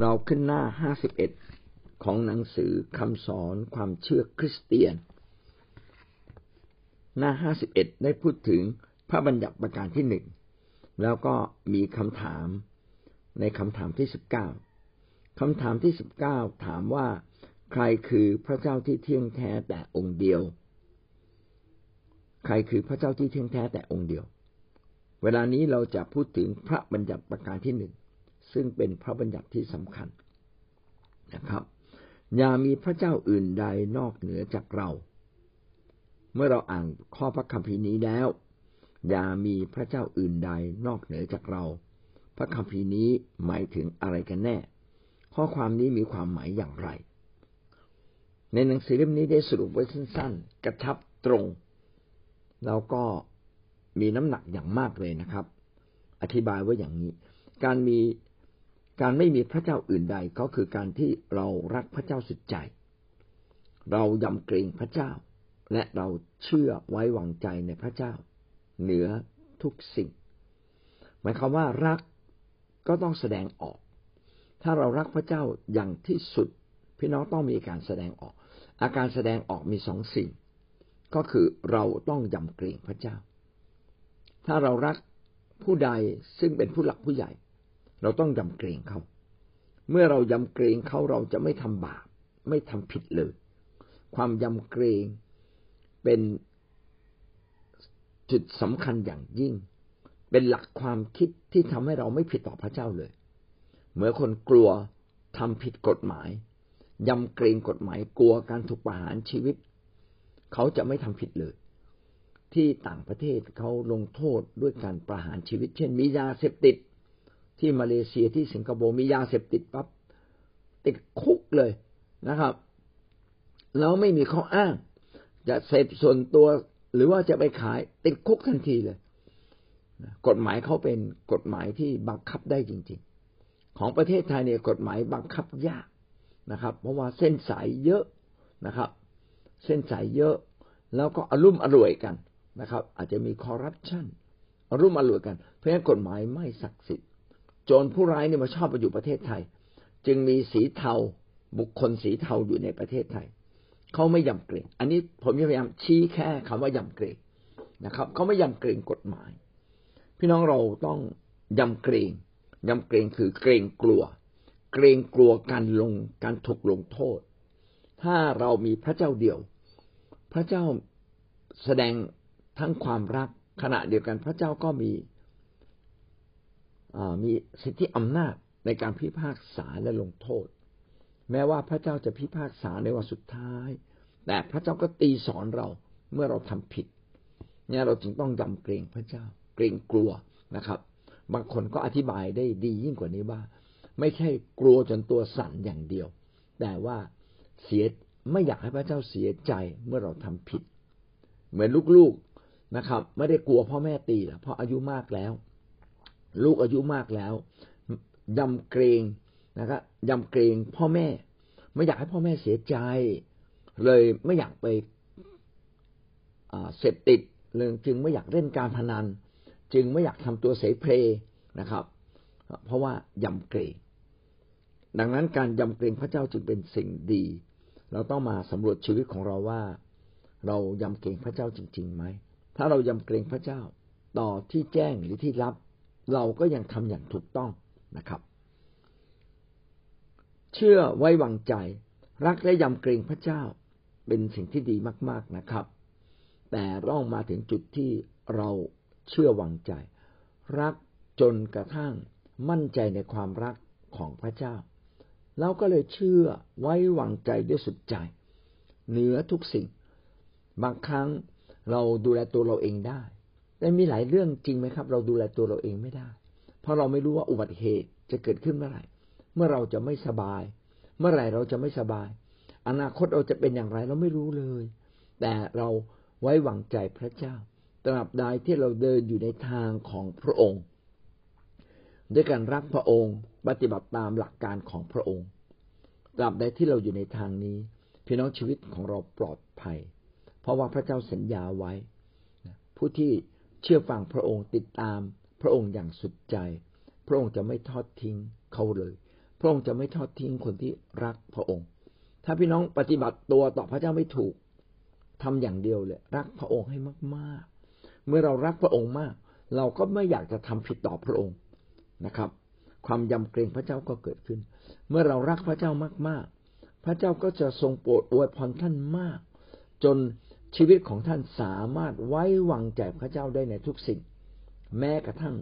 เราขึ้นหน้าห้าสิบเอ็ดของหนังสือคำสอนความเชื่อคริสเตียน หน้าห้าสิบเอ็ดได้พูดถึงพระบัญญัติประการที่หนึ่งแล้วก็มีคำถามในคำถามที่สิบเก้าคำถามที่สิบเก้าถามว่าใครคือพระเจ้าที่เที่ยงแท้แต่องค์เดียว ใครคือพระเจ้าที่เที่ยงแท้แต่องค์เดียว เวลานี้เราจะพูดถึงพระบัญญัติประการที่หนึ่ง ซึ่งเป็นพระบัญญัติที่สำคัญนะครับ อย่ามีพระเจ้าอื่นใดนอกเหนือจากเรา เมื่อเราอ่านข้อพระคัมภีร์นี้แล้ว อย่ามีพระเจ้าอื่นใดนอกเหนือจากเรา พระคัมภีร์นี้หมายถึงอะไรกันแน่ ข้อความนี้มีความหมายอย่างไร ในหนังสือเล่มนี้ได้สรุปไว้สั้นๆ กระชับตรง แล้วก็มีน้ำหนักอย่างมากเลยนะครับ อธิบายว่าอย่างนี้ การมี การไม่มีพระเจ้าอื่นใดก็คือการที่เรารักพระเจ้าสุดใจ เรายำเกรงพระเจ้า และเราเชื่อไว้วางใจในพระเจ้า เหนือทุกสิ่ง หมายความว่ารักก็ต้องแสดงออก ถ้าเรารักพระเจ้าอย่างที่สุด พี่น้องต้องมีการแสดงออก อาการแสดงออกมีสองสิ่ง ก็คือเราต้องยำเกรงพระเจ้า ถ้าเรารักผู้ใดซึ่งเป็นผู้หลักผู้ใหญ่ เราต้องยำเกรงเขา เมื่อเรายำเกรงเขาเราจะไม่ทำบาป ไม่ทำผิดเลย ความยำเกรงเป็นจุดสำคัญอย่างยิ่ง เป็นหลักความคิดที่ทำให้เราไม่ผิดต่อพระเจ้าเลยเมื่อคนกลัวทำผิดกฎหมาย ยำเกรงกฎหมายกลัวการถูกประหารชีวิต เขาจะไม่ทำผิดเลยที่ต่างประเทศเขาลงโทษด้วยการประหารชีวิต เช่นมียาเสพติด ที่มาเลเซียที่สิงคโปร์มียาเสพติดปั๊บติดคุกเลยนะครับ แล้วไม่มีข้ออ้าง จะเสพส่วนตัวหรือว่าจะไปขายติดคุกทันทีเลย กฎหมายเขาเป็นกฎหมายที่บังคับได้จริง ๆ ของประเทศไทยเนี่ยกฎหมายบังคับยากนะครับ เพราะว่าเส้นสายเยอะนะครับ เส้นสายเยอะ แล้วก็อารมุ่มอร่วยกันนะครับ อาจจะมีคอร์รัปชันอารมุ่มอร่วยกัน เพราะฉะนั้นกฎหมายไม่ศักดิ์สิทธิ์ จรผู้ร้ายเนี่ยมาชอบมาอยู่ประเทศไทย จึงมีสีเทาบุคคลสีเทาอยู่ในประเทศไทย เขาไม่ยำเกรงอันนี้ผมพยายามชี้แค่คำว่ายำเกรงนะครับเขาไม่ยำเกรงกฎหมาย พี่น้องเราต้องยำเกรงยำเกรงคือเกรงกลัว เกรงกลัวการลงการถูกลงโทษ ถ้าเรามีพระเจ้าเดียว พระเจ้าแสดงทั้งความรักขณะเดียวกันพระเจ้าก็มี มีสิทธิอำนาจในการพิพากษาและลงโทษ แม้ว่าพระเจ้าจะพิพากษาในวันสุดท้าย แต่พระเจ้าก็ตีสอนเราเมื่อเราทำผิด เนี่ยเราจึงต้องยำเกรงพระเจ้า เกรงกลัวนะครับ บางคนก็อธิบายได้ดียิ่งกว่านี้ว่า ไม่ใช่กลัวจนตัวสั่นอย่างเดียว แต่ว่าเสียไม่อยากให้พระเจ้าเสียใจเมื่อเราทำผิด เหมือนลูกๆนะครับ ไม่ได้กลัวพ่อแม่ตีหรอกเพราะอายุมากแล้ว ลูกอายุมากแล้วยำเกรงนะครับยำเกรงพ่อแม่ ไม่อยากให้พ่อแม่เสียใจ เลยไม่อยากไปเสพติดเลยจึงไม่อยากเล่นการพนัน จึงไม่อยากทำตัวเสเพลนะครับ เพราะว่ายำเกรง ดังนั้นการยำเกรงพระเจ้าจึงเป็นสิ่งดี เราต้องมาสำรวจชีวิตของเราว่า เรายำเกรงพระเจ้าจริงๆไหมถ้าเรายำเกรงพระเจ้าต่อที่แจ้งหรือที่รับ เราก็ยังทำอย่างถูกต้องนะครับ เชื่อไว้วางใจ รักและยำเกรงพระเจ้าเป็นสิ่งที่ดีมาก ๆนะครับ แต่ต้องมาถึงจุดที่เราเชื่อวางใจ รักจนกระทั่งมั่นใจในความรักของพระเจ้าเราก็เลยเชื่อไว้วางใจด้วยสุดใจ เหนือทุกสิ่ง บางครั้งเราดูแลตัวเราเองได้ แต่มีหลายเรื่องจริงไหมครับ เราดูแลตัวเราเองไม่ได้ เพราะเราไม่รู้ว่าอุบัติเหตุจะเกิดขึ้นเมื่อไหร่ เมื่อเราจะไม่สบาย เมื่อไหร่เราจะไม่สบาย อนาคตเราจะเป็นอย่างไรเราไม่รู้เลย แต่เราไว้วางใจพระเจ้า ตราบใดที่เราเดินอยู่ในทางของพระองค์ ด้วยการรักพระองค์ ปฏิบัติตามหลักการของพระองค์ ตราบใดที่เราอยู่ในทางนี้ พี่น้องชีวิตของเราปลอดภัย เพราะว่าพระเจ้าสัญญาไว้ ผู้ที่ เชื่อฟังพระองค์ติดตาม พระองค์อย่างสุดใจ พระองค์จะไม่ทอดทิ้งเขาเลย พระองค์จะไม่ทอดทิ้งคนที่รักพระองค์ ถ้าพี่น้องปฏิบัติตัวต่อพระเจ้าไม่ถูกทำอย่างเดียวเลย รักพระองค์ให้มากๆ เมื่อเรารักพระองค์มาก เราก็ไม่อยากจะทำผิดต่อพระองค์นะครับ ความยำเกรงพระเจ้าก็เกิดขึ้น เมื่อเรารักพระเจ้ามากๆ พระเจ้าก็จะทรงโปรดอวยพรท่านมาก จน ชีวิตของท่านสามารถไว้วางใจพระเจ้าได้ในทุกสิ่ง แม้กระทั่ง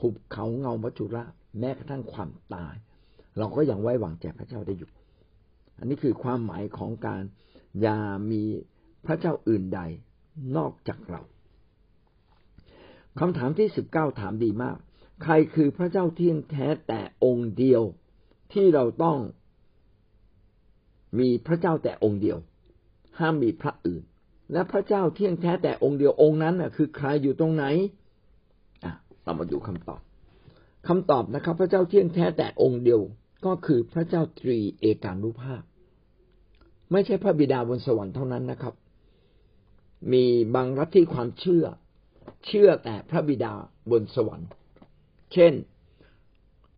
หุบเขาเงาวัจุระแม้กระทั่งความตาย เราก็ยังไว้วางใจพระเจ้าได้อยู่ อันนี้คือความหมายของการอย่ามีพระเจ้าอื่นใดนอกจากเราคำถามที่สิบเก้าถามดีมาก ใครคือพระเจ้าเที่ยงแท้แต่องค์เดียวที่เราต้องมีพระเจ้าแต่องค์เดียว ห้ามมีพระอื่น และพระเจ้าเที่ยงแท้แต่องค์เดียวองค์นั้นน่ะคือใครอยู่ตรงไหนอะเรามาดูคำตอบคำตอบนะครับ พระเจ้าเที่ยงแท้แต่องค์เดียวก็คือพระเจ้าตรีเอกานุภาพ ไม่ใช่พระบิดาบนสวรรค์เท่านั้นนะครับ มีบางรัฐที่ความเชื่อ เชื่อแต่พระบิดาบนสวรรค์ เช่น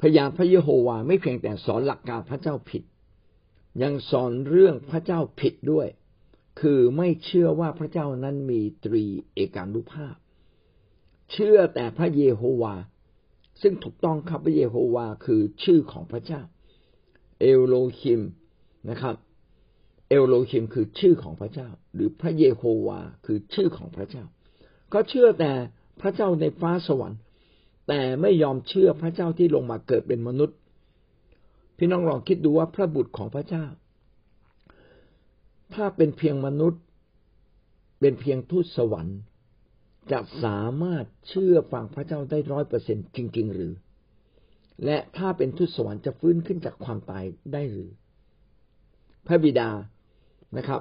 พยานพระเยโฮวาไม่เพียงแต่สอนหลักการพระเจ้าผิด ยังสอนเรื่องพระเจ้าผิดด้วย คือไม่เชื่อว่าพระเจ้านั้นมีตรีเอกานุภาพ เชื่อแต่พระเยโฮวา ซึ่งถูกต้องครับพระเยโฮวาคือชื่อของพระเจ้า เอลโลคิมนะครับ เอลโลคิมคือชื่อของพระเจ้า หรือพระเยโฮวาคือชื่อของพระเจ้า ก็เชื่อแต่พระเจ้าในฟ้าสวรรค์ แต่ไม่ยอมเชื่อพระเจ้าที่ลงมาเกิดเป็นมนุษย์ พี่น้องลองคิดดูว่าพระบุตรของพระเจ้า ถ้าเป็นเพียงมนุษย์ เป็นเพียงทูตสวรรค์ จะสามารถเชื่อฟังพระเจ้าได้ร้อยเปอร์เซ็นจริง ๆ หรือ และถ้าเป็นทูตสวรรค์จะฟื้นขึ้นจากความตายได้หรือ พระบิดานะครับ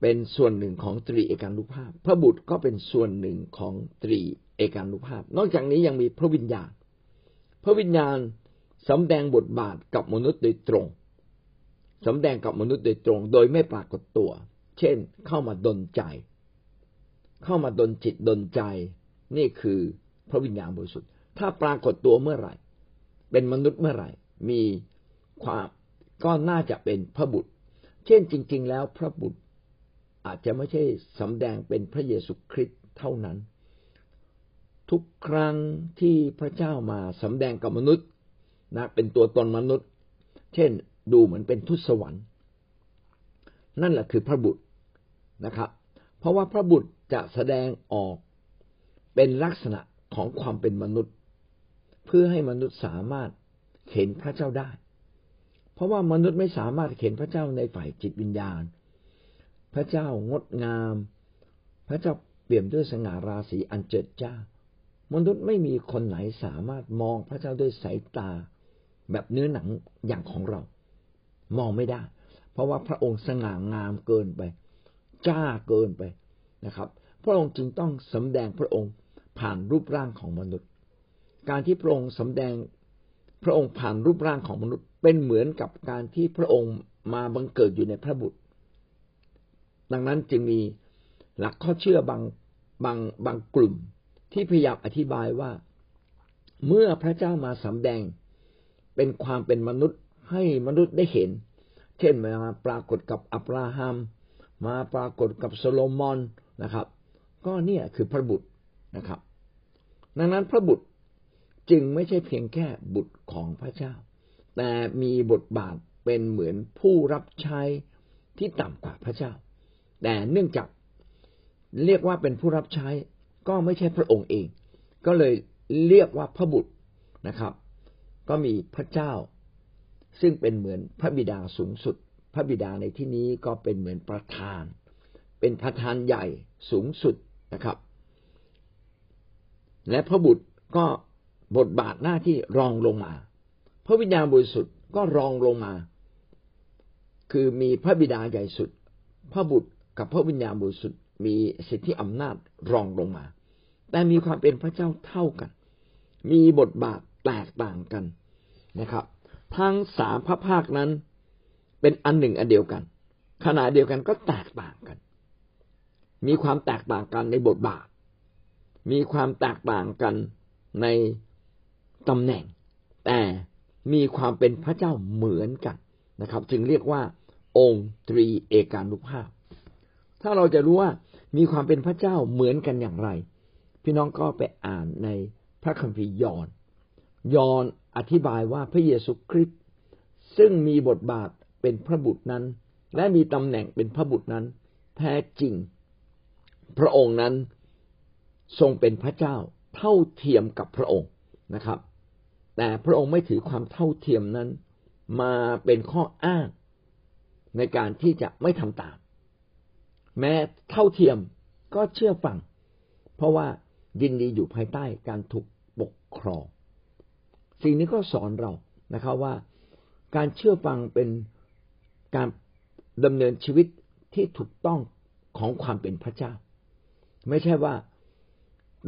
เป็นส่วนหนึ่งของตรีเอกานุภาพ พระบุตรก็เป็นส่วนหนึ่งของตรีเอกานุภาพ นอกจากนี้ยังมีพระวิญญาณ พระวิญญาณสำแดงบทบาทกับมนุษย์โดยตรง สำแดงกับมนุษย์โดยตรง โดยไม่ปรากฏตัว เช่น เข้ามาดนใจ เข้ามาดนจิตดนใจ นี่คือพระวิญญาณบริสุทธิ์ ถ้าปรากฏตัวเมื่อไหร่ เป็นมนุษย์เมื่อไหร่ มีความก็น่าจะเป็นพระบุตร เช่นจริง ๆ แล้วพระบุตรอาจจะไม่ใช่สำแดงเป็นพระเยซูคริสต์เท่านั้น ทุกครั้งที่พระเจ้ามาสำแดงกับมนุษย์นะเป็นตัวตนมนุษย์ เช่น ดูเหมือนเป็นทุตสวรรค์ นั่นแหละคือพระบุตรนะครับ เพราะว่าพระบุตรจะแสดงออกเป็นลักษณะของความเป็นมนุษย์ เพื่อให้มนุษย์สามารถเห็นพระเจ้าได้ เพราะว่ามนุษย์ไม่สามารถเห็นพระเจ้าในฝ่ายจิตวิญญาณ พระเจ้างดงาม พระเจ้าเปี่ยมด้วยสง่าราศีอันเจิดจ้ามนุษย์ไม่มีคนไหนสามารถมองพระเจ้าด้วยสายตา แบบเนื้อหนังอย่างของเรา มองไม่ได้ เพราะว่าพระองค์สง่างามเกินไปจ้าเกินไปนะครับ พระองค์จึงต้องสำแดงพระองค์ผ่านรูปร่างของมนุษย์ การที่พระองค์สำแดงพระองค์ผ่านรูปร่างของมนุษย์ เป็นเหมือนกับการที่พระองค์มาบังเกิดอยู่ในพระบุตร ดังนั้นจึงมีหลักข้อเชื่อบางบางบางกลุ่มที่พยายามอธิบายว่า เมื่อพระเจ้ามาสำแดงเป็นความเป็นมนุษย์ให้มนุษย์ได้เห็น เช่นมาปรากฏกับอับราฮัม มาปรากฏกับโซโลมอนนะครับ ก็เนี่ยคือพระบุตรนะครับ ดังนั้นพระบุตรจึงไม่ใช่เพียงแค่บุตรของพระเจ้า แต่มีบทบาทเป็นเหมือนผู้รับใช้ที่ต่ำกว่าพระเจ้า แต่เนื่องจากเรียกว่าเป็นผู้รับใช้ก็ไม่ใช่พระองค์เอง ก็เลยเรียกว่าพระบุตรนะครับ ก็มีพระเจ้า ซึ่งเป็นเหมือนพระบิดาสูงสุด พระบิดาในที่นี้ก็เป็นเหมือนประธาน เป็นประธานใหญ่สูงสุดนะครับ และพระบุตรก็บทบาทหน้าที่รองลงมา พระวิญญาณบริสุทธิ์ก็รองลงมา คือมีพระบิดาใหญ่สุด พระบุตรกับพระวิญญาณบริสุทธิ์มีสิทธิอำนาจรองลงมา แต่มีความเป็นพระเจ้าเท่ากัน มีบทบาทแตกต่างกันนะครับ ทั้งสามพระภาคนั้น เป็นอันหนึ่งอันเดียวกัน ขณะเดียวกันก็แตกต่างกัน มีความแตกต่างกันในบทบาท มีความแตกต่างกันในตำแหน่ง แต่มีความเป็นพระเจ้าเหมือนกันนะครับ จึงเรียกว่า องค์ตรีเอกานุภาพ ถ้าเราจะรู้ว่ามีความเป็นพระเจ้าเหมือนกันอย่างไร พี่น้องก็ไปอ่านในพระคัมภีร์ยอนยอน อธิบายว่าพระเยซูคริสต์ซึ่งมีบทบาทเป็นพระบุตรนั้น และมีตำแหน่งเป็นพระบุตรนั้น แท้จริง พระองค์นั้นทรงเป็นพระเจ้าเท่าเทียมกับพระองค์นะครับ แต่พระองค์ไม่ถือความเท่าเทียมนั้น มาเป็นข้ออ้างในการที่จะไม่ทำตาม แม้เท่าเทียมก็เชื่อฟัง เพราะว่ายินดีอยู่ภายใต้การถูกปกครอง สิ่งนี้ก็สอนเรานะครับว่าการเชื่อฟังเป็นการดำเนินชีวิตที่ถูกต้องของความเป็นพระเจ้า ไม่ใช่ว่า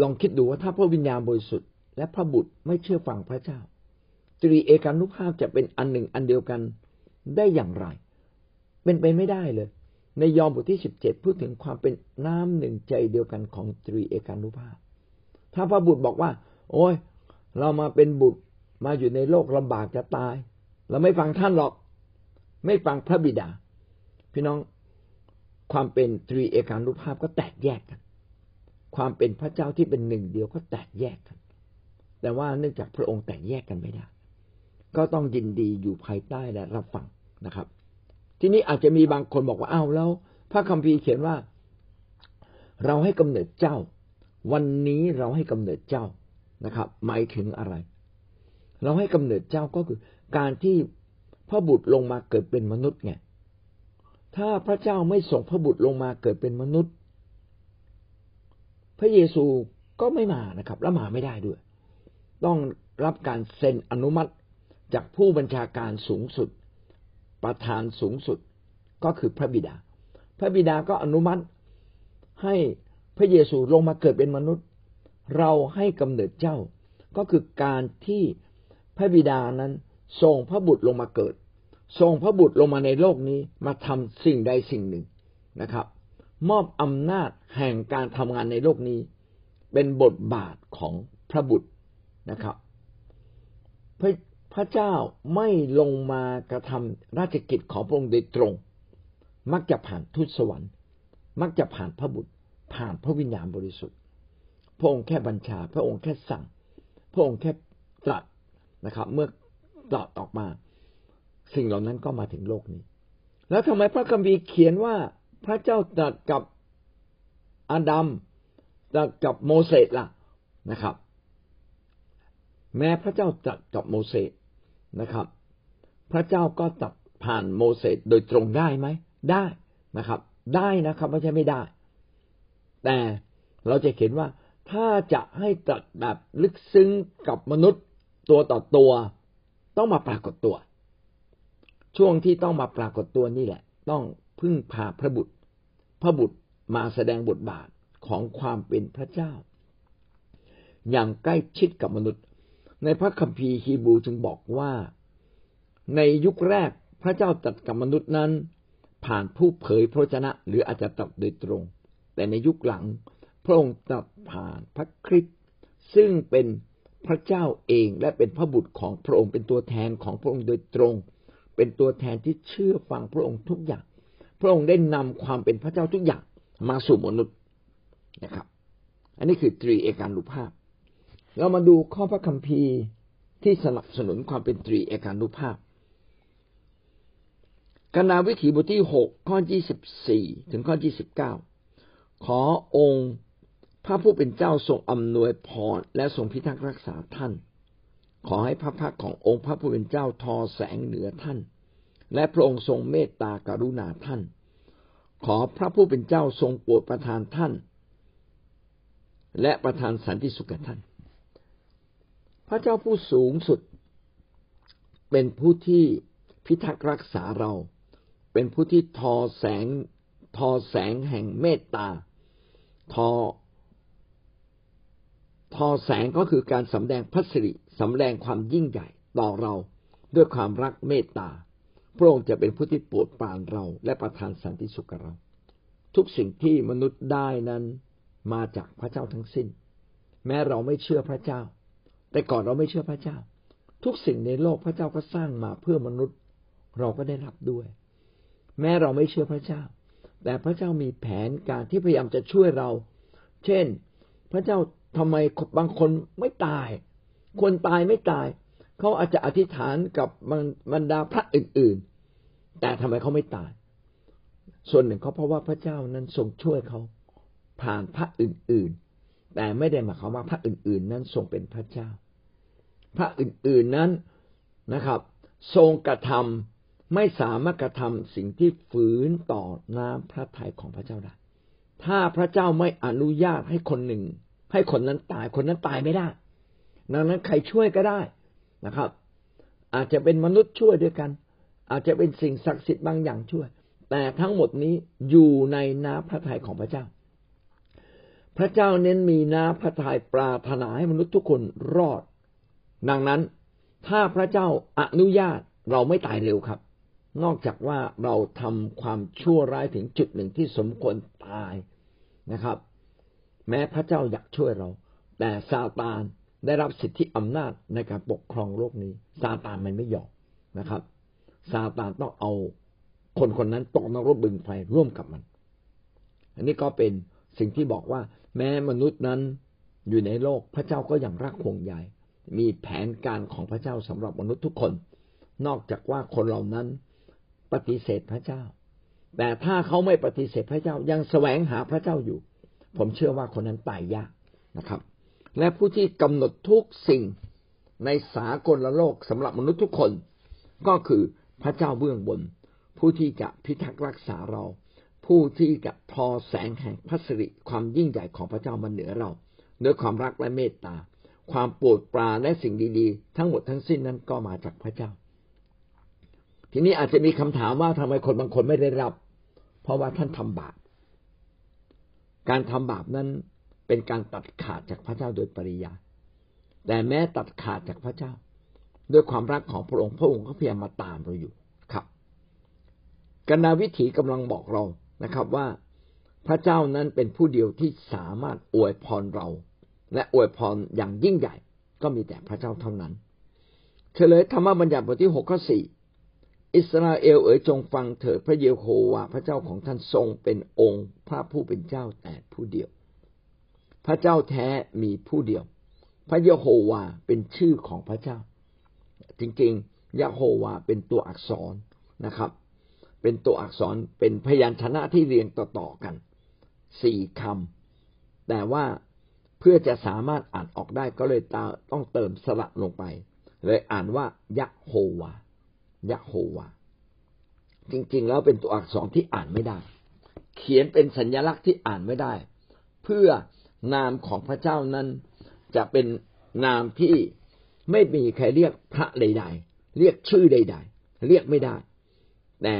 ลองคิดดูว่าถ้าพระวิญญาณบริสุทธิ์และพระบุตรไม่เชื่อฟังพระเจ้าตรีเอกานุภาพจะเป็นอันหนึ่งอันเดียวกันได้อย่างไร เป็นไปไม่ได้เลย ในยอห์นบทที่สิบเจ็ดพูดถึงความเป็นน้ำหนึ่งใจเดียวกันของตรีเอกานุภาพ ถ้าพระบุตรบอกว่า โอ้ยเรามาเป็นบุตร มาอยู่ในโลกลำบากจะตาย เราไม่ฟังท่านหรอก ไม่ฟังพระบิดา พี่น้องความเป็นตรีเอกานุภาพก็แตกแยกกัน ความเป็นพระเจ้าที่เป็นหนึ่งเดียวก็แตกแยกกัน แต่ว่าเนื่องจากพระองค์แตกแยกกันไม่ได้ ก็ต้องยินดีอยู่ภายใต้และรับฟังนะครับ ทีนี้อาจจะมีบางคนบอกว่าอ้าวแล้ว พระคัมภีร์เขียนว่า เราให้กำเนิดเจ้า วันนี้เราให้กำเนิดเจ้านะครับ หมายถึงอะไร เราให้กำเนิดเจ้าก็คือการที่พระบุตรลงมาเกิดเป็นมนุษย์ไงถ้าพระเจ้าไม่ส่งพระบุตรลงมาเกิดเป็นมนุษย์ พระเยซูก็ไม่มานะครับ และมาไม่ได้ด้วย ต้องรับการเซ็นอนุมัติจากผู้บัญชาการสูงสุด ประธานสูงสุดก็คือพระบิดา พระบิดาก็อนุมัติให้พระเยซูลงมาเกิดเป็นมนุษย์ เราให้กำเนิดเจ้าก็คือการที่ พระบิดานั้นส่งพระบุตรลงมาเกิดส่งพระบุตรลงมาในโลกนี้มาทำสิ่งใดสิ่งหนึ่งนะครับ มอบอำนาจแห่งการทำงานในโลกนี้ เป็นบทบาทของพระบุตรนะครับ พระพระเจ้าไม่ลงมากระทำราชกิจของพระองค์โดยตรง มักจะผ่านทูตสวรรค์ มักจะผ่านพระบุตร ผ่านพระวิญญาณบริสุทธิ์ พระองค์แค่บัญชา พระองค์แค่สั่ง พระองค์แค่ตรัส นะครับ เมื่อตรัสออกมา สิ่งเหล่านั้นก็มาถึงโลกนี้ แล้วทำไมพระคัมภีร์เขียนว่าพระเจ้าตรัสกับอาดัมตรัสกับโมเสสล่ะนะครับ แม้พระเจ้าตรัสกับโมเสสนะครับ พระเจ้าก็ตรัสผ่านโมเสสโดยตรงได้ไหมได้นะครับ ได้นะครับไม่ใช่ไม่ได้ แต่เราจะเห็นว่าถ้าจะให้ตรัสแบบลึกซึ้งกับมนุษย์ ตัวต่อตัวต้องมาปรากฏตัว ช่วงที่ต้องมาปรากฏตัวนี่แหละ ต้องพึ่งพาพระบุตร พระบุตรมาแสดงบทบาทของความเป็นพระเจ้า อย่างใกล้ชิดกับมนุษย์ ในพระคัมภีร์ฮีบรูจึงบอกว่า ในยุคแรกพระเจ้าตัดกับมนุษย์นั้น ผ่านผู้เผยพระชนะ หรืออาจจะตัดโดยตรง แต่ในยุคหลังพระองค์ตัดผ่านพระคริสต์ซึ่งเป็น พระเจ้าเองและเป็นพระบุตรของพระองค์เป็นตัวแทนของพระองค์โดยตรง เป็นตัวแทนที่เชื่อฟังพระองค์ทุกอย่าง พระองค์ได้นำความเป็นพระเจ้าทุกอย่างมาสู่มนุษย์นะครับ อันนี้คือตรีเอกานุภาพ เรามาดูข้อพระคัมภีร์ที่สนับสนุนความเป็นตรีเอกานุภาพกนาวิถีบทที่หกข้อยี่สิบสี่ถึงข้อยี่สิบเก้าขอองค์ พระผู้เป็นเจ้าทรงอำนวยพรและทรงพิทักษ์รักษาท่าน ขอให้พระพักขององค์พระผู้เป็นเจ้าทอแสงเหนือท่าน และพระองค์ทรงเมตตากรุณาท่าน ขอพระผู้เป็นเจ้าทรงโปรดประทานท่าน และประทานสันติสุขแก่ท่าน พระเจ้าผู้สูงสุด เป็นผู้ที่พิทักษ์รักษาเรา เป็นผู้ที่ทอแสงทอแสงแห่งเมตตาทอ ทอแสงก็คือการสำแดงพระสิริสำแดงความยิ่งใหญ่ต่อเราด้วยความรักเมตตา พระองค์จะเป็นผู้ที่โปรดปรานเรา และประทานสันติสุขกับเรา ทุกสิ่งที่มนุษย์ได้นั้นมาจากพระเจ้าทั้งสิ้น แม้เราไม่เชื่อพระเจ้า แต่ก่อนเราไม่เชื่อพระเจ้า ทุกสิ่งในโลกพระเจ้าก็สร้างมาเพื่อมนุษย์ เราก็ได้รับด้วย แม้เราไม่เชื่อพระเจ้า แต่พระเจ้ามีแผนการที่พยายามจะช่วยเรา เช่น พระเจ้า ทำไมบางคนไม่ตาย คนตายไม่ตาย เขาอาจจะอธิษฐานกับบรรดาพระอื่น ๆ แต่ทำไมเขาไม่ตาย ส่วนหนึ่งเขาเพราะว่าพระเจ้านั้นทรงช่วยเขาผ่านพระอื่น ๆ แต่ไม่ได้หมายความว่าพระอื่น ๆ นั้นทรงเป็นพระเจ้า พระอื่น ๆ นั้นนะครับ ทรงกระทำไม่สามารถกระทำสิ่งที่ฝืนต่อน้ำพระทัยของพระเจ้าได้ ถ้าพระเจ้าไม่อนุญาตให้คนหนึ่ง ให้คนนั้นตายคนนั้นตายไม่ได้ ดังนั้นใครช่วยก็ได้นะครับ อาจจะเป็นมนุษย์ช่วยด้วยกัน อาจจะเป็นสิ่งศักดิ์สิทธิ์บางอย่างช่วย แต่ทั้งหมดนี้อยู่ในน้ำพระทัยของพระเจ้า พระเจ้าเน้นมีน้ำพระทัยปรารถนาให้มนุษย์ทุกคนรอด ดังนั้นถ้าพระเจ้าอนุญาตเราไม่ตายเร็วครับ นอกจากว่าเราทำความชั่วร้ายถึงจุดหนึ่งที่สมควรตายนะครับ แม้พระเจ้าอยากช่วยเรา แต่ซาตานได้รับสิทธิอำนาจในการปกครองโลกนี้ซาตานมันไม่ยอมนะครับซาตานต้องเอาคนคนนั้นตกนรกบึงไฟร่วมกับมัน อันนี้ก็เป็นสิ่งที่บอกว่า แม้มนุษย์นั้นอยู่ในโลกพระเจ้าก็ยังรักห่วงใยมีแผนการของพระเจ้าสำหรับมนุษย์ทุกคน นอกจากว่าคนเหล่านั้นปฏิเสธพระเจ้า แต่ถ้าเขาไม่ปฏิเสธพระเจ้ายังแสวงหาพระเจ้าอยู่ ผมเชื่อว่าคนนั้นตายยากนะครับ และผู้ที่กำหนดทุกสิ่งในสากลโลกสำหรับมนุษย์ทุกคน ก็คือพระเจ้าเบื้องบน ผู้ที่จะพิทักษ์รักษาเรา ผู้ที่จะทอแสงแห่งพระสิริความยิ่งใหญ่ของพระเจ้ามาเหนือเรา ด้วยความรักและเมตตา ความโปรดปรานและสิ่งดีๆ ทั้งหมดทั้งสิ้นนั้นก็มาจากพระเจ้า ทีนี้อาจจะมีคำถามว่าทำไมคนบางคนไม่ได้รับ เพราะว่าท่านทำบาป การทำบาปนั้นเป็นการตัดขาดจากพระเจ้าโดยปริยาแต่แม้ตัดขาดจากพระเจ้า ด้วยความรักของพระองค์พระองค์ก็พยายามมาตามเราอยู่ครับกนาวิถีกำลังบอกเรานะครับว่าพระเจ้านั้นเป็นผู้เดียวที่สามารถอวยพรเรา และอวยพรอย่างยิ่งใหญ่ก็มีแต่พระเจ้าเท่านั้น เฉลยธรรมบัญญัติบทที่หกข้อสี่ อิสราเอลเอ๋ยจงฟังเถิดพระเยโฮวาพระเจ้าของท่านทรงเป็นองค์พระผู้เป็นเจ้าแต่ผู้เดียว พระเจ้าแท้มีผู้เดียว พระเยโฮวาเป็นชื่อของพระเจ้า จริงๆยะโฮวาเป็นตัวอักษรนะครับ เป็นตัวอักษรเป็นพยัญชนะที่เรียงต่อๆกันสี่คำแต่ว่าเพื่อจะสามารถอ่านออกได้ก็เลยต้องเติมสระลงไป เลยอ่านว่ายะโฮวา ยะโฮวา จริงๆ แล้วเป็นตัวอักษรที่อ่านไม่ได้ เขียนเป็นสัญลักษณ์ที่อ่านไม่ได้ เพื่อนามของพระเจ้านั้น จะเป็นนามที่ไม่มีใครเรียกพระใดๆ เรียกชื่อใด ๆ เรียกไม่ได้ แต่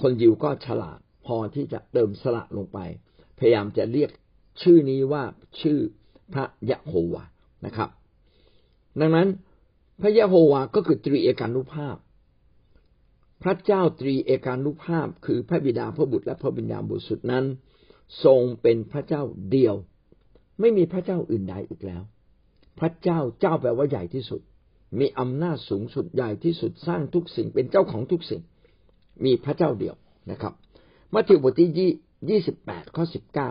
คนยิวก็ฉลาดพอที่จะเติมสระลงไป พยายามจะเรียกชื่อนี้ว่าชื่อพระยะโฮวานะครับ ดังนั้นพระยะโฮวาก็คือตรีเอกานุภาพ พระเจ้าตรีเอกานุภาพ คือพระบิดาพระบุตรและพระวิญญาณบริสุทธิ์นั้น ทรงเป็นพระเจ้าเดียว ไม่มีพระเจ้าอื่นใดอีกแล้ว พระเจ้าเจ้าแปลว่าใหญ่ที่สุด มีอำนาจสูงสุดใหญ่ที่สุดสร้างทุกสิ่งเป็นเจ้าของทุกสิ่ง มีพระเจ้าเดียวนะครับมัทธิวบทที่ยี่สิบแปดข้อสิบเก้า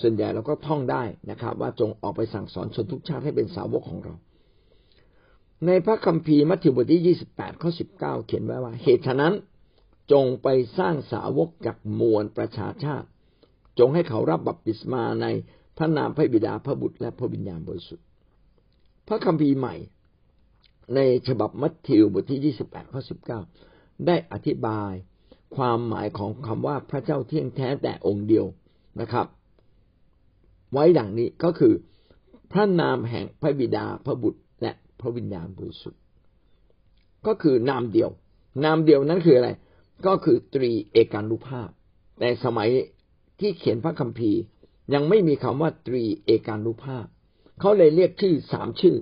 ส่วนใหญ่เราก็ท่องได้นะครับ ว่าจงออกไปสั่งสอนชนทุกชาติให้เป็นสาวกของเรา ในพระคัมภีร์มัทธิวบทที่ยี่สิบแปดข้อสิบเก้าเขียนไว้ว่า เหตุฉะนั้นจงไปสร้างสาวกจากมวลประชาชาติ จงให้เขารับบัพติศมาในพระนามพระบิดาพระบุตรและพระวิญญาณบริสุทธิ์พระคัมภีร์ใหม่ ในฉบับมัทธิวบทที่ยี่สิบแปดข้อสิบเก้าได้อธิบายความหมายของคำว่าพระเจ้าเที่ยงแท้แต่องค์เดียวนะครับ ไว้ดังนี้ก็คือพระนามแห่งพระบิดาพระบุตร ระวิญญาณบริสุทธิ์ก็คือนามเดียว นามเดียวนั้นคืออะไร ก็คือตรีเอกานุภาพ แต่สมัยที่เขียนพระคัมภีร์ ยังไม่มีคำว่าตรีเอกานุภาพ เขาเลยเรียกชื่อสามชื่อ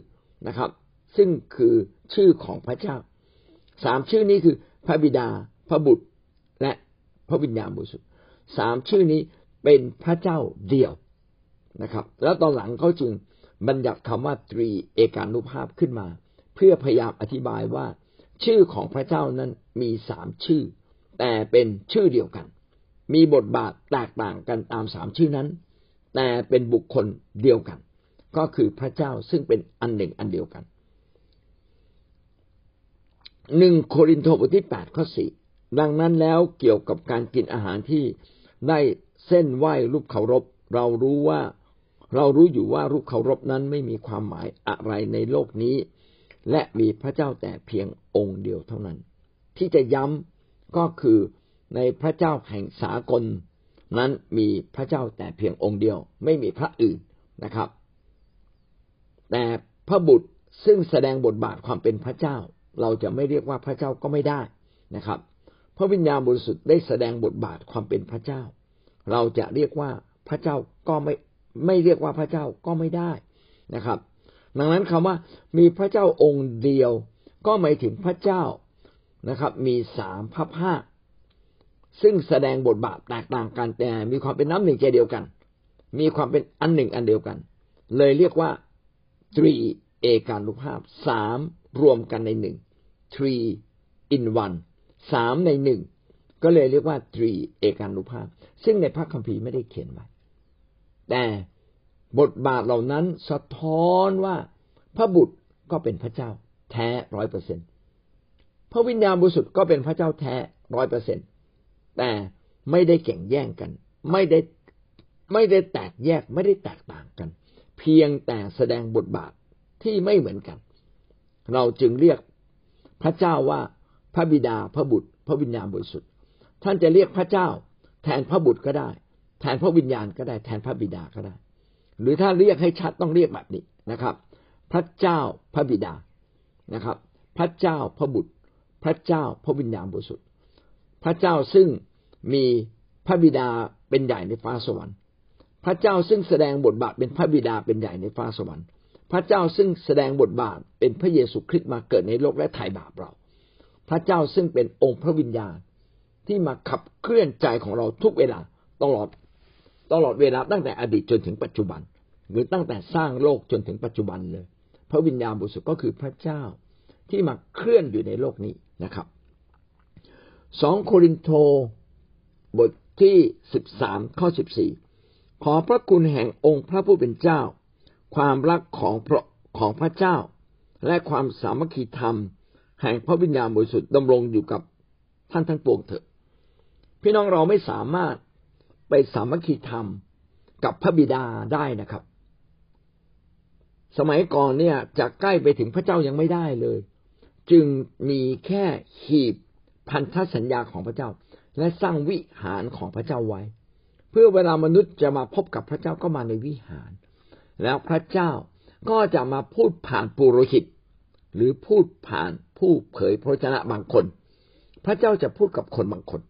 นะครับ ซึ่งคือชื่อของพระเจ้าสามชื่อนี้คือพระบิดา พระบุตร และพระวิญญาณบริสุทธิ์สามชื่อนี้เป็นพระเจ้าเดียวนะครับ แล้วตอนหลังเขาจึง บัญญัติคำว่าตรีเอกานุภาพขึ้นมา เพื่อพยายามอธิบายว่า ชื่อของพระเจ้านั้นมีสามชื่อ แต่เป็นชื่อเดียวกัน มีบทบาทแตกต่างกันตามสามชื่อนั้น แต่เป็นบุคคลเดียวกัน ก็คือพระเจ้าซึ่งเป็นอันหนึ่งอันเดียวกันหนึ่งโครินธ์บทที่แปดข้อสี่ดังนั้นแล้วเกี่ยวกับการกินอาหารที่ได้เส้นไหว้รูปเคารพ เรารู้ว่า เรารู้อยู่ว่ารูปเคารพนั้นไม่มีความหมายอะไรในโลกนี้ และมีพระเจ้าแต่เพียงองค์เดียวเท่านั้น ที่จะย้ำก็คือในพระเจ้าแห่งสากล นั้นมีพระเจ้าแต่เพียงองค์เดียว ไม่มีพระอื่นนะครับ แต่พระบุตรซึ่งแสดงบทบาทความเป็นพระเจ้า เราจะไม่เรียกว่าพระเจ้าก็ไม่ได้นะครับ พระวิญญาณบริสุทธิ์ได้แสดงบทบาทความเป็นพระเจ้า เราจะเรียกว่าพระเจ้าก็ไม่ ไม่เรียกว่าพระเจ้าก็ไม่ได้นะครับ ดังนั้นคำว่ามีพระเจ้าองค์เดียว ก็หมายถึงพระเจ้านะครับ มีสามพระภาคซึ่งแสดงบทบาทแตกต่างกันแต่มีความเป็นน้ำหนึ่งใจเดียวกัน มีความเป็นอันหนึ่งอันเดียวกัน เลยเรียกว่าตรีเอกานุภาพสามรวมกันในหนึ่ง three in one สามในหนึ่งก็เลยเรียกว่าตรีเอกานุภาพ ซึ่งในพระคัมภีร์ไม่ได้เขียนไว้ แต่บทบาทเหล่านั้นสะท้อนว่าพระบุตรก็เป็นพระเจ้า แท้ร้อยเปอร์เซ็นพระวิญญาณบริสุทธิ์ก็เป็นพระเจ้าแท้ร้อยเปอร์เซ็นแต่ไม่ได้แข่งแย่งกัน ไม่ได้ไม่ได้แตกแยกไม่ได้แตกต่างกัน เพียงแต่แสดงบทบาทที่ไม่เหมือนกัน เราจึงเรียกพระเจ้าว่าพระบิดาพระบุตร พระวิญญาณบริสุทธิ์ ท่านจะเรียกพระเจ้าแทนพระบุตรก็ได้ แทนพระวิญญาณก็ได้แทนพระบิดาก็ได้ หรือถ้าเรียกให้ชัดต้องเรียกแบบนี้นะครับ พระเจ้าพระบิดานะครับ พระเจ้าพระบุตร พระเจ้าพระวิญญาณบริสุทธิ์พระเจ้าซึ่งมีพระบิดาเป็นใหญ่ในฟ้าสวรรค์ พระเจ้าซึ่งแสดงบทบาทเป็นพระบิดาเป็นใหญ่ในฟ้าสวรรค์ พระเจ้าซึ่งแสดงบทบาทเป็นพระเยซูคริสต์มาเกิดในโลกและไถ่บาปเรา พระเจ้าซึ่งเป็นองค์พระวิญญาณที่มาขับเคลื่อนใจของเราทุกเวลาตลอด ตลอดเวลาตั้งแต่อดีตจนถึงปัจจุบัน หรือตั้งแต่สร้างโลกจนถึงปัจจุบันเลย พระวิญญาณบริสุทธิ์ก็คือพระเจ้าที่มาเคลื่อนอยู่ในโลกนี้นะครับสองโครินโตบทที่สิบสามข้อสิบสี่ขอพระคุณแห่งองค์พระผู้เป็นเจ้า ความรักของพระของพระเจ้า และความสามัคคีธรรม แห่งพระวิญญาณบริสุทธิ์ดำรงอยู่กับท่านทั้งปวงเถอะพี่น้องเราไม่สามารถ ไปสามัคคีธรรมกับพระบิดาได้นะครับ สมัยก่อนเนี่ยจะใกล้ไปถึงพระเจ้ายังไม่ได้เลย จึงมีแค่หีบพันธสัญญาของพระเจ้า และสร้างวิหารของพระเจ้าไว้ เพื่อเวลามนุษย์จะมาพบกับพระเจ้าก็มาในวิหาร แล้วพระเจ้าก็จะมาพูดผ่านปุโรหิต หรือพูดผ่านผู้เผยพระชนะบางคน พระเจ้าจะพูดกับคนบางคน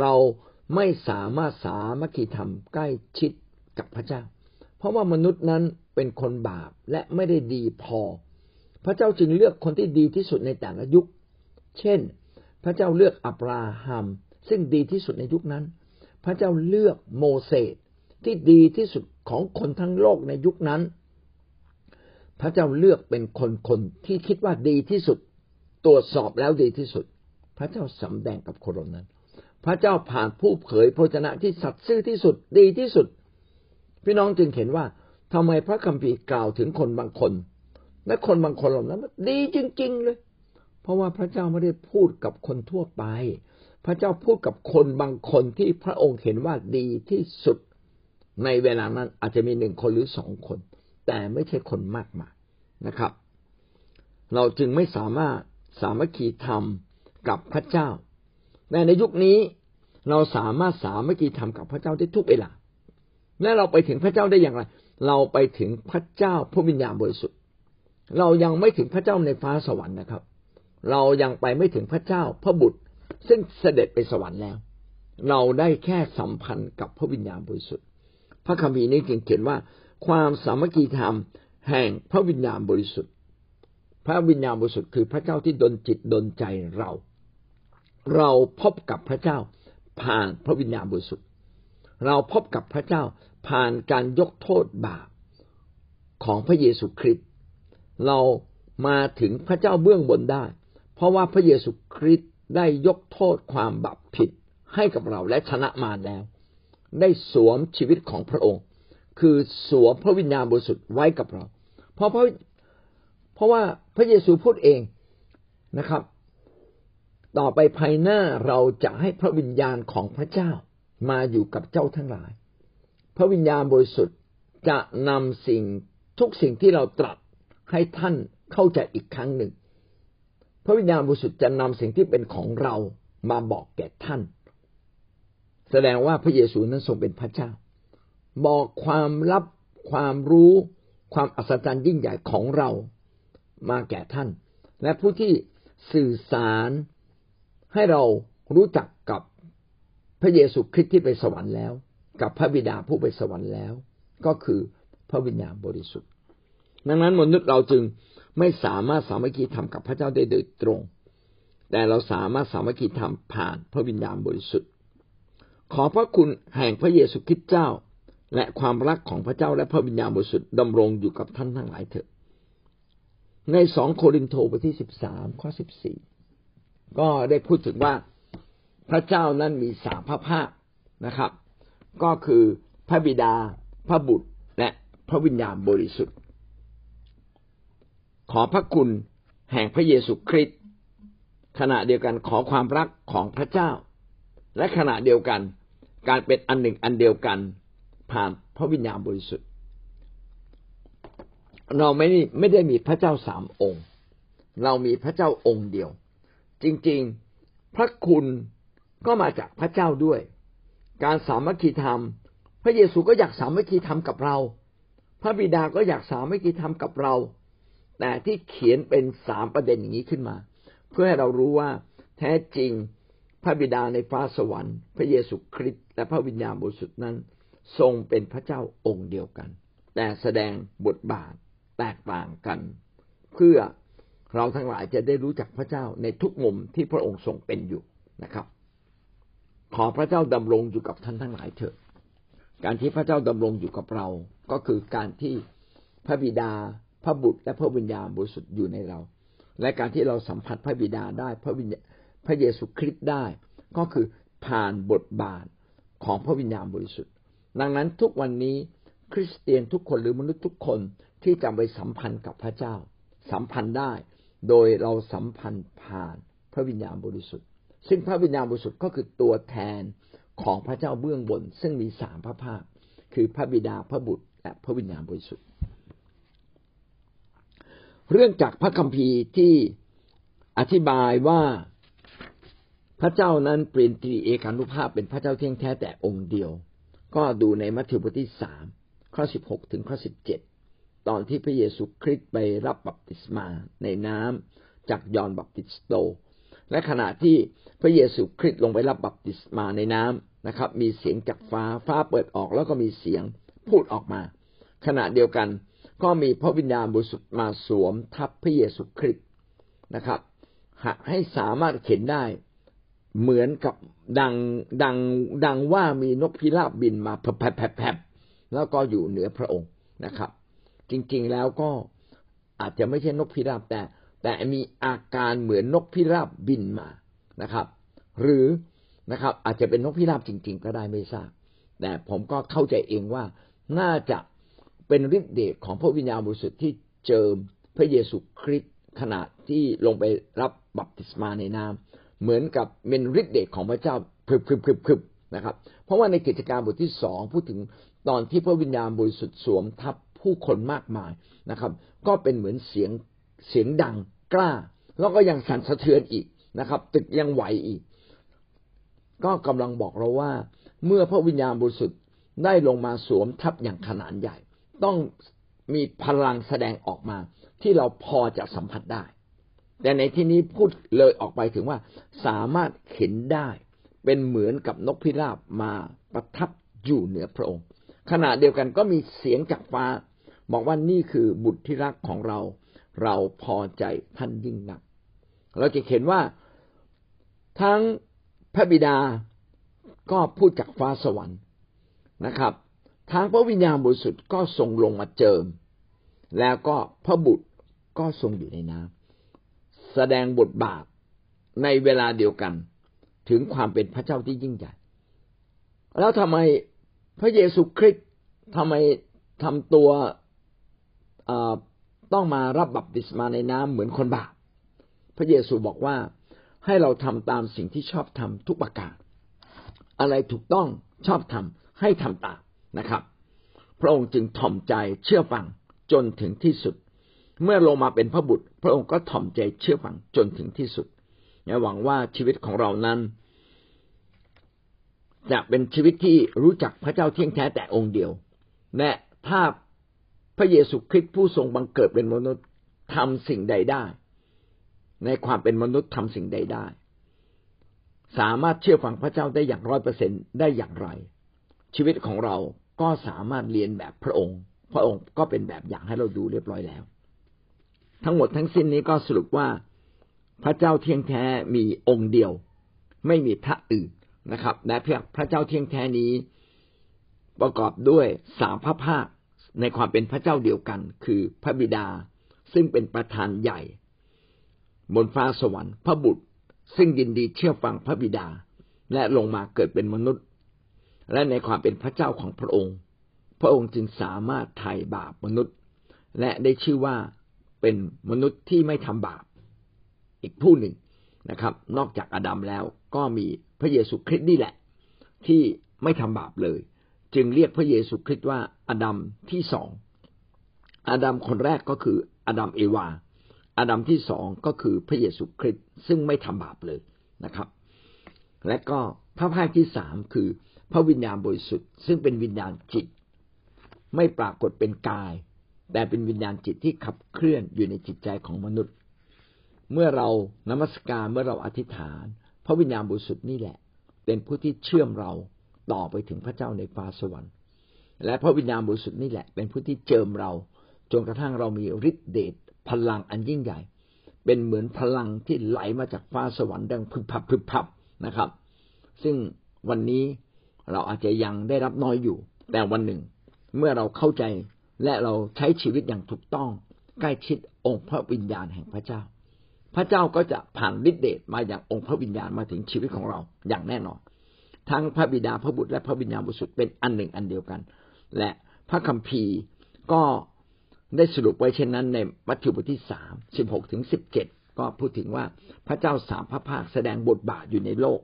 เรา ไม่สามารถสามัคคีธรรมใกล้ชิดกับพระเจ้า เพราะว่ามนุษย์นั้นเป็นคนบาปและไม่ได้ดีพอ พระเจ้าจึงเลือกคนที่ดีที่สุดในแต่ละยุค เช่น พระเจ้าเลือกอับราฮัมซึ่งดีที่สุดในยุคนั้น พระเจ้าเลือกโมเสสที่ดีที่สุดของคนทั้งโลกในยุคนั้น พระเจ้าเลือกเป็นคนคนที่คิดว่าดีที่สุด ตรวจสอบแล้วดีที่สุด พระเจ้าสำแดงกับคนนั้น พระเจ้าผ่านผู้เผยพระชนะที่สัตย์ซื่อที่สุดดีที่สุด พี่น้องจึงเห็นว่าทำไมพระคัมภีร์กล่าวถึงคนบางคน และคนบางคนเหล่านั้นดีจริง ๆ เลย เพราะว่าพระเจ้าไม่ได้พูดกับคนทั่วไป พระเจ้าพูดกับคนบางคนที่พระองค์เห็นว่าดีที่สุด ในเวลานั้นอาจจะมีหนึ่งคนหรือสองคน แต่ไม่ใช่คนมากมายนะครับ เราจึงไม่สามารถสามัคคีธรรมกับพระเจ้า แต่ในยุคนี้เราสามารถสามัคคีธรรมกับพระเจ้าได้ทุกเวลา และเราไปถึงพระเจ้าได้อย่างไร เราไปถึงพระเจ้าพระวิญญาณบริสุทธิ์ เรายังไม่ถึงพระเจ้าในฟ้าสวรรค์นะครับ เรายังไปไม่ถึงพระเจ้าพระบุตร ซึ่งเสด็จไปสวรรค์แล้ว เราได้แค่สัมพันธ์กับพระวิญญาณบริสุทธิ์ พระคัมภีร์นี้จึงเขียนว่า ความสามัคคีธรรมแห่งพระวิญญาณบริสุทธิ์ พระวิญญาณบริสุทธิ์คือพระเจ้าที่ดลจิตดลใจเรา เราพบกับพระเจ้า ผ่านพระวิญญาณบริสุทธิ์ เราพบกับพระเจ้าผ่านการยกโทษบาปของพระเยซูคริสต์เรามาถึงพระเจ้าเบื้องบนได้ เพราะว่าพระเยซูคริสต์ได้ยกโทษความบาปผิดให้กับเราและชนะมารแล้ว ได้สวมชีวิตของพระองค์ คือสวมพระวิญญาณบริสุทธิ์ไว้กับเรา เพราะเพราะเพราะว่าพระเยซูพูดเองนะครับ ต่อไปภายหน้าเราจะให้พระวิญญาณของพระเจ้ามาอยู่กับเจ้าทั้งหลาย พระวิญญาณบริสุทธิ์จะนำสิ่งทุกสิ่งที่เราตรัสให้ท่านเข้าใจอีกครั้งหนึ่ง พระวิญญาณบริสุทธิ์จะนำสิ่งที่เป็นของเรามาบอกแก่ท่าน แสดงว่าพระเยซูนั้นทรงเป็นพระเจ้า บอกความลับความรู้ ความอัศจรรย์ยิ่งใหญ่ของเรามาแก่ท่าน และผู้ที่สื่อสาร ให้เรารู้จักกับพระเยซูคริสต์ที่ไปสวรรค์แล้ว กับพระบิดาผู้ไปสวรรค์แล้ว ก็คือพระวิญญาณบริสุทธิ์ ดังนั้นมนุษย์เราจึงไม่สามารถสามัคคีทำกับพระเจ้าได้โดยตรง แต่เราสามารถสามัคคีทำผ่านพระวิญญาณบริสุทธิ์ ขอพระคุณแห่งพระเยซูคริสต์เจ้า และความรักของพระเจ้าและพระวิญญาณบริสุทธิ์ดำรงอยู่กับท่านทั้งหลายเถิดในสองโครินโตบทที่สิบสามข้อสิบสี่ ก็ได้พูดถึงว่าพระเจ้านั้นมีสามพระภาคนะครับ ก็คือพระบิดา พระบุตร และพระวิญญาณบริสุทธิ์ ขอพระคุณแห่งพระเยซูคริสต์ขณะเดียวกันขอความรักของพระเจ้า และขณะเดียวกันการเป็นอันหนึ่งอันเดียวกัน ผ่านพระวิญญาณบริสุทธิ์ เราไม่ไม่ได้มีพระเจ้าสามองค์ เรามีพระเจ้าองค์เดียว จริงๆ พระคุณก็มาจากพระเจ้าด้วย การสามัคคีธรรม พระเยซูก็อยากสามัคคีธรรมกับเรา พระบิดาก็อยากสามัคคีธรรมกับเรา แต่ที่เขียนเป็นสามประเด็นอย่างนี้ขึ้นมา เพื่อให้เรารู้ว่าแท้จริงพระบิดาในฟ้าสวรรค์ พระเยซูคริสต์และพระวิญญาณบริสุทธิ์นั้น ทรงเป็นพระเจ้าองค์เดียวกัน แต่แสดงบทบาทแตกต่างกัน เพื่อ เราทั้งหลายจะได้รู้จักพระเจ้าในทุกมุมที่พระองค์ทรงเป็นอยู่นะครับ ขอพระเจ้าดำรงอยู่กับท่านทั้งหลายเถอะ การที่พระเจ้าดำรงอยู่กับเรา ก็คือการที่พระบิดา พระบุตรและพระวิญญาณบริสุทธิ์อยู่ในเรา และการที่เราสัมผัสพระบิดาได้พระวิญญาพระเยซูคริสต์ได้ ก็คือผ่านบทบาทของพระวิญญาณบริสุทธิ์ ดังนั้นทุกวันนี้คริสเตียนทุกคนหรือมนุษย์ทุกคนที่จะไปสัมพันธ์กับพระเจ้า สัมพันธ์ได้ โดยเราสัมพันธ์ผ่านพระวิญญาณบริสุทธิ์ ซึ่งพระวิญญาณบริสุทธิ์ก็คือตัวแทนของพระเจ้าเบื้องบน ซึ่งมีสามพระภาค คือพระบิดาพระบุตร และพระวิญญาณบริสุทธิ์ เรื่องจากพระคัมภีร์ที่อธิบายว่าพระเจ้านั้นเปลี่ยนตรีเอกานุภาพเป็นพระเจ้าเที่ยงแท้แต่องค์เดียว ก็ดูในมัทธิวบทที่สามข้อสิบหกถึงข้อสิบเจ็ด ตอนที่พระเยซูคริสต์ไปรับบัพติศมาในน้ำจากยอห์นบัพติสโต และขณะที่พระเยซูคริสต์ลงไปรับบัพติศมาในน้ำนะครับ มีเสียงจากฟ้าฟ้าเปิดออกแล้วก็มีเสียงพูดออกมา ขณะเดียวกันก็มีพระวิญญาณบริสุทธิ์มาสวมทับพระเยซูคริสต์นะครับให้สามารถเห็นได้เหมือนกับดังดังดังว่ามีนกพิราบบินมาแผบแผบแผบแล้วก็อยู่เหนือพระองค์นะครับ จริง ๆ แล้วก็อาจจะไม่ใช่นกพิราบแต่ แต่มีอาการเหมือนนกพิราบบินมานะครับ หรือนะครับ อาจจะเป็นนกพิราบจริง ๆ ก็ได้ไม่ทราบ แต่ผมก็เข้าใจเองว่าน่าจะเป็นฤทธิเดชของพระวิญญาณบริสุทธิ์ที่เจิมพระเยซูคริสต์ขณะที่ลงไปรับบัพติศมาในน้ำเหมือนกับเป็นฤทธิเดชของพระเจ้าพึบพึบพึบพึบนะครับ เพราะว่าในกิจการบทที่สองพูดถึงตอนที่พระวิญญาณบริสุทธิ์สวมทับ ผู้คนมากมายนะครับ ก็เป็นเหมือนเสียงเสียงดังกล้า แล้วก็ยังสั่นสะเทือนอีกนะครับ ตึกยังไหวอีก ก็กำลังบอกเราว่า เมื่อพระวิญญาณบริสุทธิ์ได้ลงมาสวมทับอย่างขนาดใหญ่ ต้องมีพลังแสดงออกมา ที่เราพอจะสัมผัสได้ แต่ในที่นี้พูดเลยออกไปถึงว่าสามารถเห็นได้เป็นเหมือนกับนกพิราบมาประทับอยู่เหนือพระองค์ขณะเดียวกันก็มีเสียงจากฟ้า บอกว่านี่คือบุตรที่รักของเรา เราพอใจท่านยิ่งนัก เราจะเห็นว่าทั้งพระบิดาก็พูดจากฟ้าสวรรค์นะครับทางพระวิญญาณบริสุทธิ์ก็ทรงลงมาเจิม แล้วก็พระบุตรก็ทรงอยู่ในน้ำแสดงบทบาทในเวลาเดียวกัน ถึงความเป็นพระเจ้าที่ยิ่งใหญ่ แล้วทำไมพระเยซูคริสต์ทำไมทำตัว ต้องมารับบัพติศมาในน้ำเหมือนคนบาปพระเยซูบอกว่าให้เราทำตามสิ่งที่ชอบทำทุกประการอะไรถูกต้องชอบทำให้ทำตามนะครับ พระองค์จึงถ่อมใจเชื่อฟังจนถึงที่สุด เมื่อลงมาเป็นพระบุตร พระองค์ก็ถ่อมใจเชื่อฟังจนถึงที่สุดหวังว่าชีวิตของเรานั้น จะเป็นชีวิตที่รู้จักพระเจ้าเที่ยงแท้แต่องค์เดียวและถ้า พระเยซูคริสต์ผู้ทรงบังเกิดเป็นมนุษย์ทำสิ่งใดได้ ในความเป็นมนุษย์ทำสิ่งใดได้ สามารถเชื่อฟังพระเจ้าได้อย่างร้อยเปอร์เซ็นได้อย่างไร ชีวิตของเราก็สามารถเรียนแบบพระองค์ พระองค์ก็เป็นแบบอย่างให้เราดูเรียบร้อยแล้ว ทั้งหมดทั้งสิ้นนี้ก็สรุปว่าพระเจ้าเที่ยงแท้มีองค์เดียว ไม่มีพระอื่นนะครับ และเพียงพระเจ้าเที่ยงแท้นี้ ประกอบด้วยสามพระภาค ในความเป็นพระเจ้าเดียวกัน คือพระบิดาซึ่งเป็นประธานใหญ่ บนฟ้าสวรรค์ พระบุตร ซึ่งยินดีเชื่อฟังพระบิดา และลงมาเกิดเป็นมนุษย์ และในความเป็นพระเจ้าของพระองค์ พระองค์จึงสามารถไถ่บาปมนุษย์ และได้ชื่อว่าเป็นมนุษย์ที่ไม่ทำบาป อีกผู้หนึ่งนะครับ นอกจากอาดัมแล้วก็มีพระเยซูคริสต์นี่แหละ ที่ไม่ทำบาปเลย จึงเรียกพระเยซูคริสต์ว่าอาดัมที่สองอาดัมคนแรกก็คืออาดัมเอวาอาดัมที่สองก็คือพระเยซูคริสต์ซึ่งไม่ทำบาปเลยนะครับ และก็พระภาคที่สามคือพระวิญญาณบริสุทธิ์ซึ่งเป็นวิญญาณจิต ไม่ปรากฏเป็นกาย แต่เป็นวิญญาณจิตที่ขับเคลื่อนอยู่ในจิตใจของมนุษย์ เมื่อเรานมัสการเมื่อเราอธิษฐาน พระวิญญาณบริสุทธิ์นี่แหละ เป็นผู้ที่เชื่อมเรา ต่อไปถึงพระเจ้าในฟ้าสวรรค์ และพระวิญญาณบริสุทธิ์นี่แหละ เป็นผู้ที่เจิมเราจนกระทั่งเรามีฤทธิเดชพลังอันยิ่งใหญ่ เป็นเหมือนพลังที่ไหลมาจากฟ้าสวรรค์ดังพึบพับพึบพับนะครับ ซึ่งวันนี้เราอาจจะยังได้รับน้อยอยู่ แต่วันหนึ่ง เมื่อเราเข้าใจและเราใช้ชีวิตอย่างถูกต้อง ใกล้ชิดองค์พระวิญญาณแห่งพระเจ้า พระเจ้าก็จะผ่านฤทธิเดชมาอย่างองค์พระวิญญาณมาถึงชีวิตของเราอย่างแน่นอน ทั้งพระบิดาพระบุตรและพระวิญญาณบริสุทธิ์เป็นอันหนึ่งอันเดียวกัน และพระคัมภีร์ก็ได้สรุปไว้เช่นนั้นในมัทธิวบทที่สามสิบหกถึงสิบเจ็ดก็พูดถึงว่าพระเจ้าสามพระภาคแสดงบทบาทอยู่ในโลก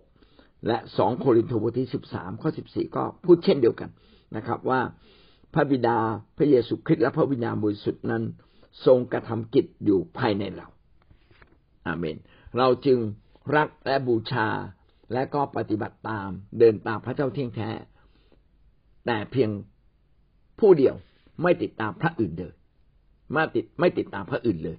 และสองโครินธ์บทที่สิบสามข้อสิบสี่ก็พูดเช่นเดียวกันนะครับ ว่าพระบิดาพระเยซูคริสต์และพระวิญญาณบริสุทธิ์นั้น ทรงกระทำกิจอยู่ภายในเรา อาเมน เราจึงรักและบูชา และก็ปฏิบัติตามเดินตามพระเจ้าเที่ยงแท้ แต่เพียงผู้เดียวไม่ติดตามพระอื่นเลยไม่ติดไม่ติดตามพระอื่นเลย